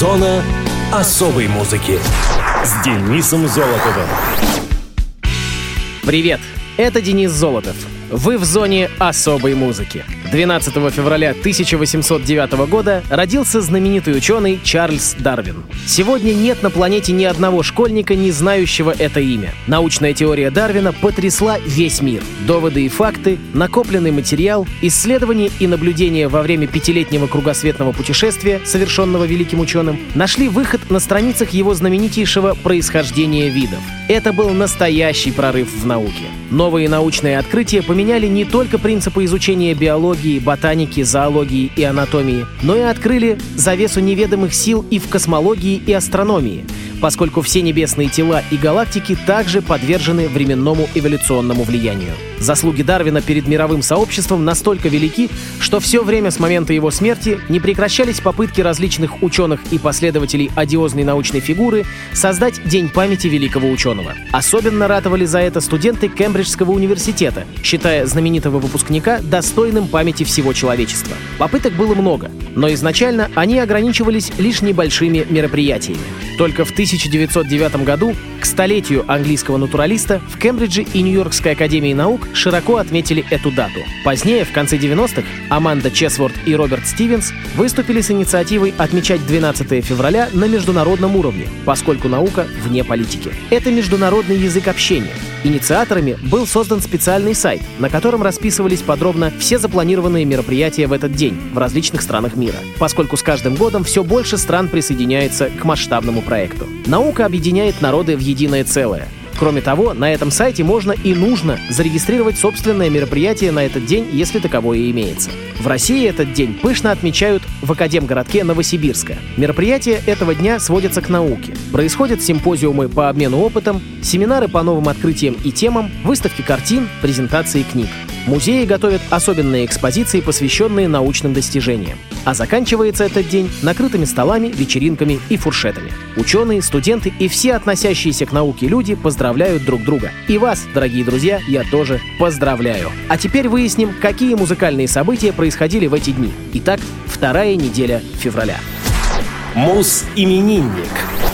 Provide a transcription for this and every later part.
Зона особой музыки с Денисом Золотовым. Привет, это Денис Золотов. Вы в зоне особой музыки. 12 февраля 1809 года родился знаменитый ученый Чарльз Дарвин. Сегодня нет на планете ни одного школьника, не знающего это имя. Научная теория Дарвина потрясла весь мир. Доводы и факты, накопленный материал, исследования и наблюдения во время пятилетнего кругосветного путешествия, совершенного великим ученым, нашли выход на страницах его знаменитейшего происхождения видов. Это был настоящий прорыв в науке. Новые научные открытия поменяли не только принципы изучения биологии, ботаники, зоологии и анатомии, но и открыли завесу неведомых сил и в космологии и астрономии – поскольку все небесные тела и галактики также подвержены временному эволюционному влиянию. Заслуги Дарвина перед мировым сообществом настолько велики, что все время с момента его смерти не прекращались попытки различных ученых и последователей одиозной научной фигуры создать День памяти великого ученого. Особенно ратовали за это студенты Кембриджского университета, считая знаменитого выпускника достойным памяти всего человечества. Попыток было много, но изначально они ограничивались лишь небольшими мероприятиями. Только в 1909 году, к столетию английского натуралиста, в Кембридже и Нью-Йоркской академии наук широко отметили эту дату. Позднее, в конце 90-х, Аманда Чесворт и Роберт Стивенс выступили с инициативой отмечать 12 февраля на международном уровне, поскольку наука вне политики. Это международный язык общения. Инициаторами был создан специальный сайт, на котором расписывались подробно все запланированные мероприятия в этот день в различных странах мира, поскольку с каждым годом все больше стран присоединяется к масштабному проекту. Наука объединяет народы в единое целое — Кроме того, на этом сайте можно и нужно зарегистрировать собственное мероприятие на этот день, если таковое имеется. В России этот день пышно отмечают в Академгородке Новосибирска. Мероприятия этого дня сводятся к науке. Происходят симпозиумы по обмену опытом, семинары по новым открытиям и темам, выставки картин, презентации книг. Музеи готовят особенные экспозиции, посвященные научным достижениям. А заканчивается этот день накрытыми столами, вечеринками и фуршетами. Ученые, студенты и все относящиеся к науке люди поздравляют друг друга. И вас, дорогие друзья, я тоже поздравляю. А теперь выясним, какие музыкальные события происходили в эти дни. Итак, вторая неделя февраля. Мус-именинник.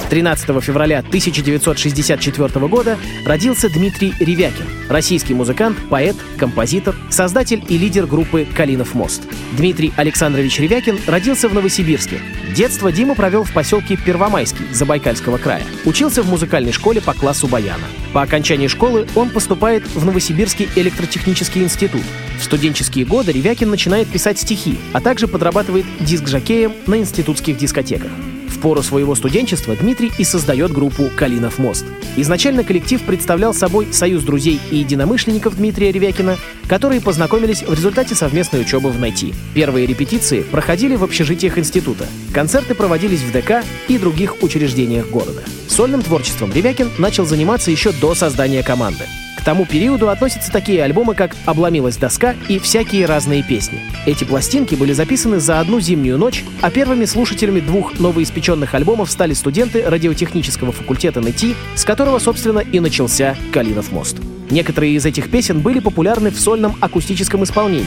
13 февраля 1964 года родился Дмитрий Ревякин, российский музыкант, поэт, композитор, создатель и лидер группы «Калинов мост». Дмитрий Александрович Ревякин родился в Новосибирске. Детство Дима провел в поселке Первомайский Забайкальского края. Учился в музыкальной школе по классу баяна. По окончании школы он поступает в Новосибирский электротехнический институт. В студенческие годы Ревякин начинает писать стихи, а также подрабатывает диск-жокеем на институтских дискотеках. В пору своего студенчества Дмитрий и создает группу «Калинов мост». Изначально коллектив представлял собой союз друзей и единомышленников Дмитрия Ревякина, которые познакомились в результате совместной учебы в найти. Первые репетиции проходили в общежитиях института. Концерты проводились в ДК и других учреждениях города. Сольным творчеством Ревякин начал заниматься еще до создания команды тому периоду относятся такие альбомы, как «Обломилась доска» и «Всякие разные песни». Эти пластинки были записаны за одну зимнюю ночь, а первыми слушателями двух новоиспеченных альбомов стали студенты радиотехнического факультета НИТИ, с которого, собственно, и начался «Калинов мост». Некоторые из этих песен были популярны в сольном акустическом исполнении.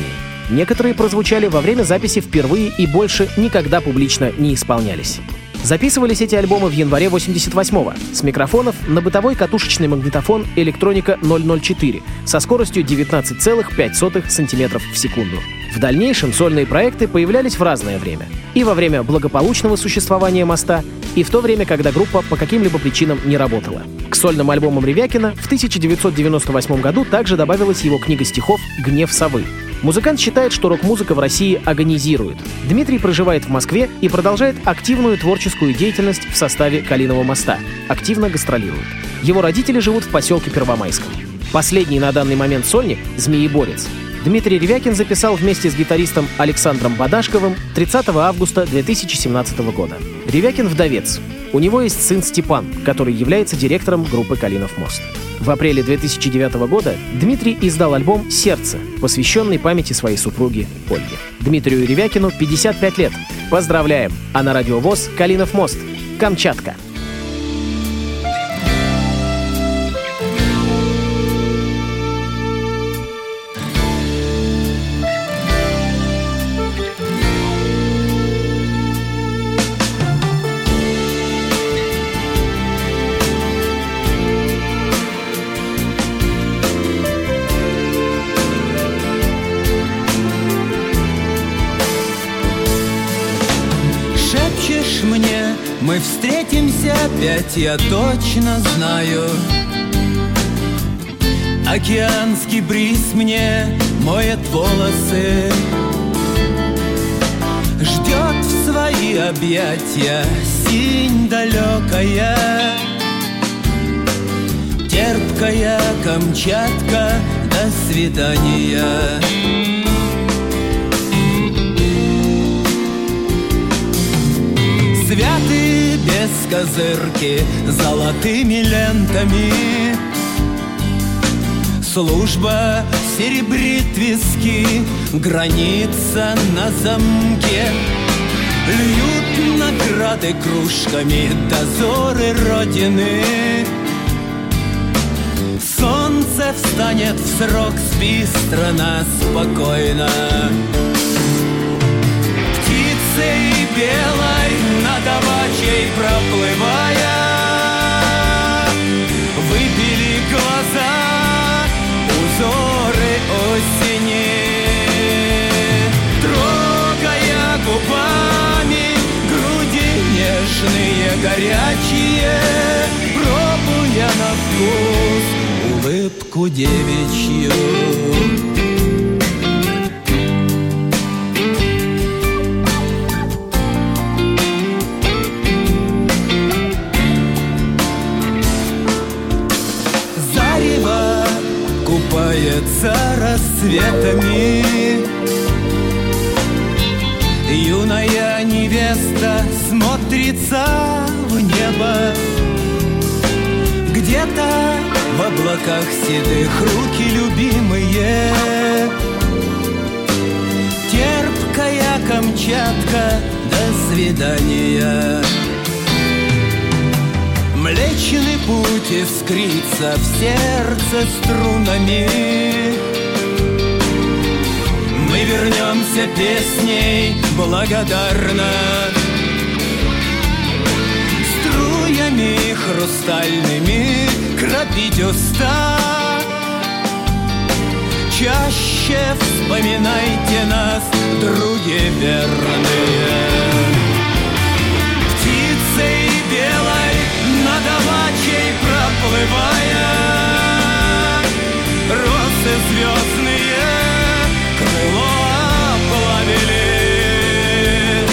Некоторые прозвучали во время записи впервые и больше никогда публично не исполнялись. Записывались эти альбомы в январе 88-го с микрофонов на бытовой катушечный магнитофон «Электроника 004» со скоростью 19,5 см в секунду. В дальнейшем сольные проекты появлялись в разное время. И во время благополучного существования моста, и в то время, когда группа по каким-либо причинам не работала. К сольным альбомам Ревякина в 1998 году также добавилась его книга стихов «Гнев совы», Музыкант считает, что рок-музыка в России агонизирует. Дмитрий проживает в Москве и продолжает активную творческую деятельность в составе «Калиного моста». Активно гастролирует. Его родители живут в поселке Первомайском. Последний на данный момент сольник — «Змееборец». Дмитрий Ревякин записал вместе с гитаристом Александром Бадашковым 30 августа 2017 года. Ревякин — вдовец. У него есть сын Степан, который является директором группы «Калинов мост». В апреле 2009 года Дмитрий издал альбом «Сердце», посвященный памяти своей супруги Ольги. Дмитрию Ревякину 55 лет. Поздравляем! А на радиовоз «Калинов мост». Камчатка. Мы встретимся опять, я точно знаю. Океанский бриз мне моет волосы. Ждет в свои объятия синь далекая. Терпкая Камчатка, до свидания Святы без козырки золотыми лентами. Служба серебрит виски, граница на замке. Льют награды кружками дозоры Родины. Солнце встанет в срок, спи, страна спокойно Птицей белой над овачей проплывая. Выпили глаза узоры осени. Трогая губами груди нежные, горячие Пробуя на вкус улыбку девичью рассветами Юная невеста смотрится в небо. Где-то в облаках седых руки любимые. Терпкая Камчатка, до свидания. Млечный путь искрится в сердце струнами Мы вернемся песней благодарно. Струями хрустальными кропить уста. Чаще вспоминайте нас, други верные. Птицей белой над овачей проплывая Росы звездные оплавили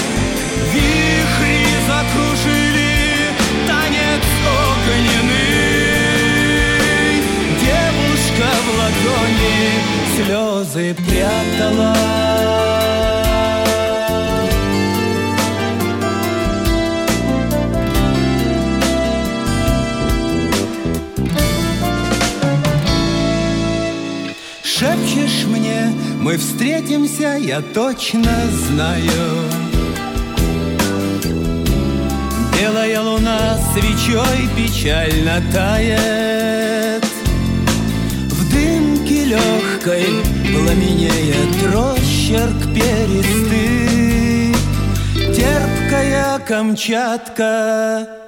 Вихри закружили танец огненный. Девушка в ладони слезы прятала встретимся, я точно знаю. Белая луна свечой печально тает. В дымке легкой пламенеет росчерк перистый Терпкая Камчатка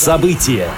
Муз-события.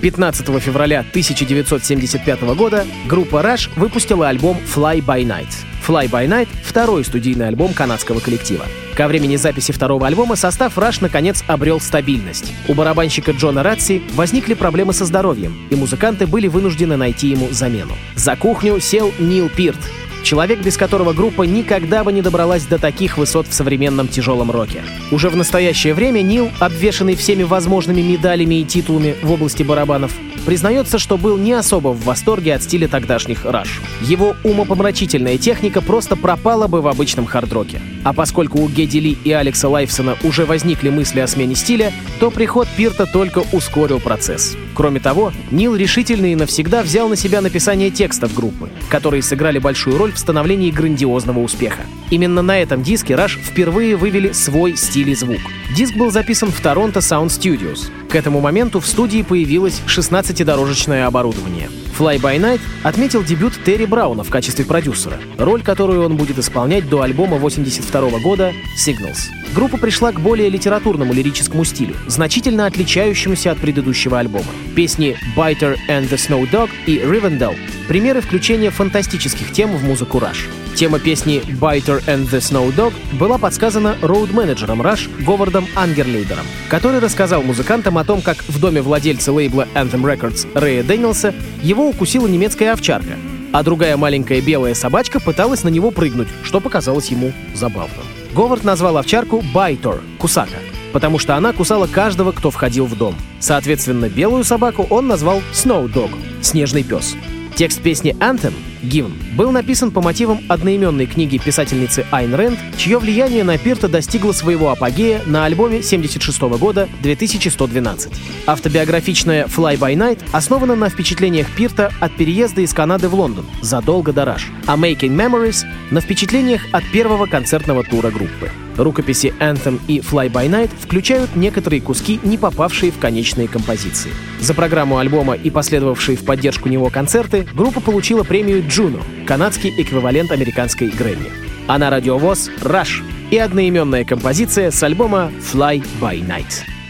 15 февраля 1975 года группа Rush выпустила альбом Fly By Night. Fly By Night — второй студийный альбом канадского коллектива. Ко времени записи второго альбома состав Rush наконец обрел стабильность. У барабанщика Джона Ратси возникли проблемы со здоровьем, и музыканты были вынуждены найти ему замену. За кухню сел Нил Пирт, Человек, без которого группа никогда бы не добралась до таких высот в современном тяжелом роке. Уже в настоящее время Нил, обвешанный всеми возможными медалями и титулами в области барабанов, признается, что был не особо в восторге от стиля тогдашних раш. Его умопомрачительная техника просто пропала бы в обычном хардроке. А поскольку у Гедди Ли и Алекса Лайфсона уже возникли мысли о смене стиля, то приход Пирта только ускорил процесс. Кроме того, Нил решительно и навсегда взял на себя написание текстов группы, которые сыграли большую роль в становлении грандиозного успеха. Именно на этом диске Rush впервые вывели свой стиль и звук. Диск был записан в Торонто Sound Studios. К этому моменту в студии появилось 16-дорожечное оборудование. Fly By Night отметил дебют Терри Брауна в качестве продюсера, роль, которую он будет исполнять до альбома 82 года Signals. Группа пришла к более литературному лирическому стилю, значительно отличающемуся от предыдущего альбома. Песни Biter and the Snow Dog и Rivendell — примеры включения фантастических тем в музыку Rush. Тема песни «Biter and the Snow Dog» была подсказана роуд-менеджером Rush Говардом Ангерлейдером, который рассказал музыкантам о том, как в доме владельца лейбла Anthem Records Рэя Дэнилса его укусила немецкая овчарка, а другая маленькая белая собачка пыталась на него прыгнуть, что показалось ему забавным. Говард назвал овчарку «Байтор» — «кусака», потому что она кусала каждого, кто входил в дом. Соответственно, белую собаку он назвал «Snow Dog» — «снежный пес». Текст песни Anthem Given был написан по мотивам одноименной книги писательницы Айн Рэнд, чье влияние на Пирта достигло своего апогея на альбоме 76 года 2112. Автобиографичная Fly By Night основана на впечатлениях Пирта от переезда из Канады в Лондон задолго до Rush, а Making Memories — на впечатлениях от первого концертного тура группы. Рукописи Anthem и Fly By Night включают некоторые куски, не попавшие в конечные композиции. За программу альбома и последовавшие в поддержку него концерты группа получила премию Juno, канадский эквивалент американской Грэмми. А на радиовоз Rush и одноименная композиция с альбома Fly By Night.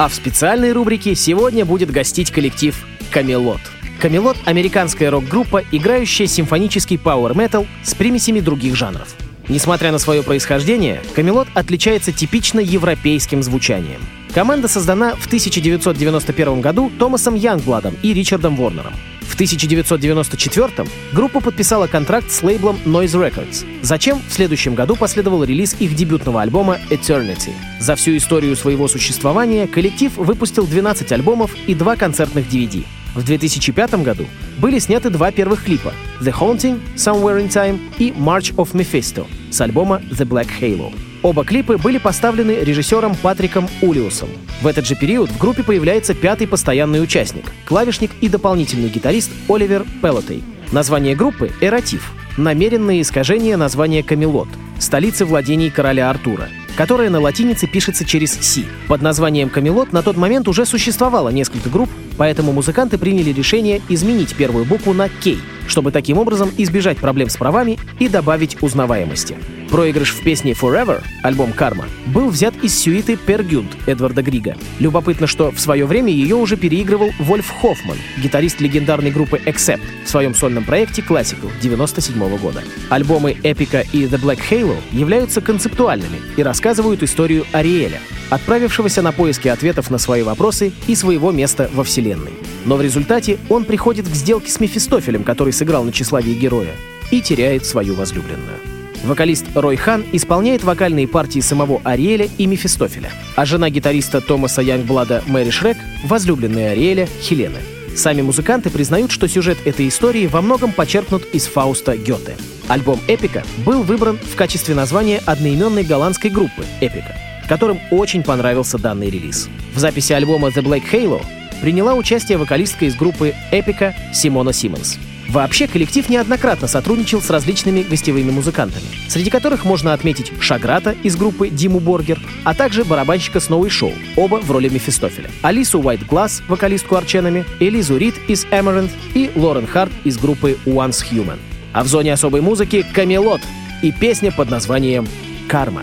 А в специальной рубрике сегодня будет гостить коллектив «Камелот». «Камелот» — американская рок-группа, играющая симфонический пауэр-метал с примесями других жанров. Несмотря на свое происхождение, «Камелот» отличается типично европейским звучанием. Команда создана в 1991 году Томасом Янгбладом и Ричардом Ворнером. В 1994 группа подписала контракт с лейблом Noise Records. Зачем в следующем году последовал релиз их дебютного альбома Eternity. За всю историю своего существования коллектив выпустил 12 альбомов и два концертных DVD. В 2005 году были сняты два первых клипа «The Haunting» Somewhere in Time и «March of Mephisto» с альбома «The Black Halo». Оба клипы были поставлены режиссером Патриком Улиусом. В этот же период в группе появляется пятый постоянный участник — клавишник и дополнительный гитарист Оливер Пелотей. Название группы — «Эратив», намеренное искажение названия «Камелот», столицы владений короля Артура — которая на латинице пишется через «си». Под названием «Камелот» на тот момент уже существовало несколько групп, поэтому музыканты приняли решение изменить первую букву на «Кей», чтобы таким образом избежать проблем с правами и добавить узнаваемости. Проигрыш в песне «Forever» альбом «Карма» был взят из сюиты «Пергюнд» Эдварда Грига. Любопытно, что в свое время ее уже переигрывал Вольф Хоффман, гитарист легендарной группы Accept в своем сольном проекте Classical 97 года. Альбомы «Эпика» и «The Black Halo» являются концептуальными и рассказывают историю Ариэля, отправившегося на поиски ответов на свои вопросы и своего места во Вселенной. Но в результате он приходит к сделке с Мефистофелем, который сыграл на тщеславие героя, и теряет свою возлюбленную. Вокалист Рой Хан исполняет вокальные партии самого Ариэля и Мефистофеля, а жена гитариста Томаса Янгблада Мэри Шрек — возлюбленная Ариэля Хелены. Сами музыканты признают, что сюжет этой истории во многом почерпнут из Фауста Гёте. Альбом «Эпика» был выбран в качестве названия одноименной голландской группы «Эпика», которым очень понравился данный релиз. В записи альбома «The Black Halo» приняла участие вокалистка из группы «Эпика» Симона Симмонс. Вообще, коллектив неоднократно сотрудничал с различными гостевыми музыкантами, среди которых можно отметить Шаграта из группы Диму Боргер, а также барабанщика Сноуи Шоу, оба в роли Мефистофеля, Алису Уайт Глаз, вокалистку Арченами, Элизу Рид из Эмерент и Лорен Харт из группы Once Human. А в зоне особой музыки «Камелот» и песня под названием «Карма».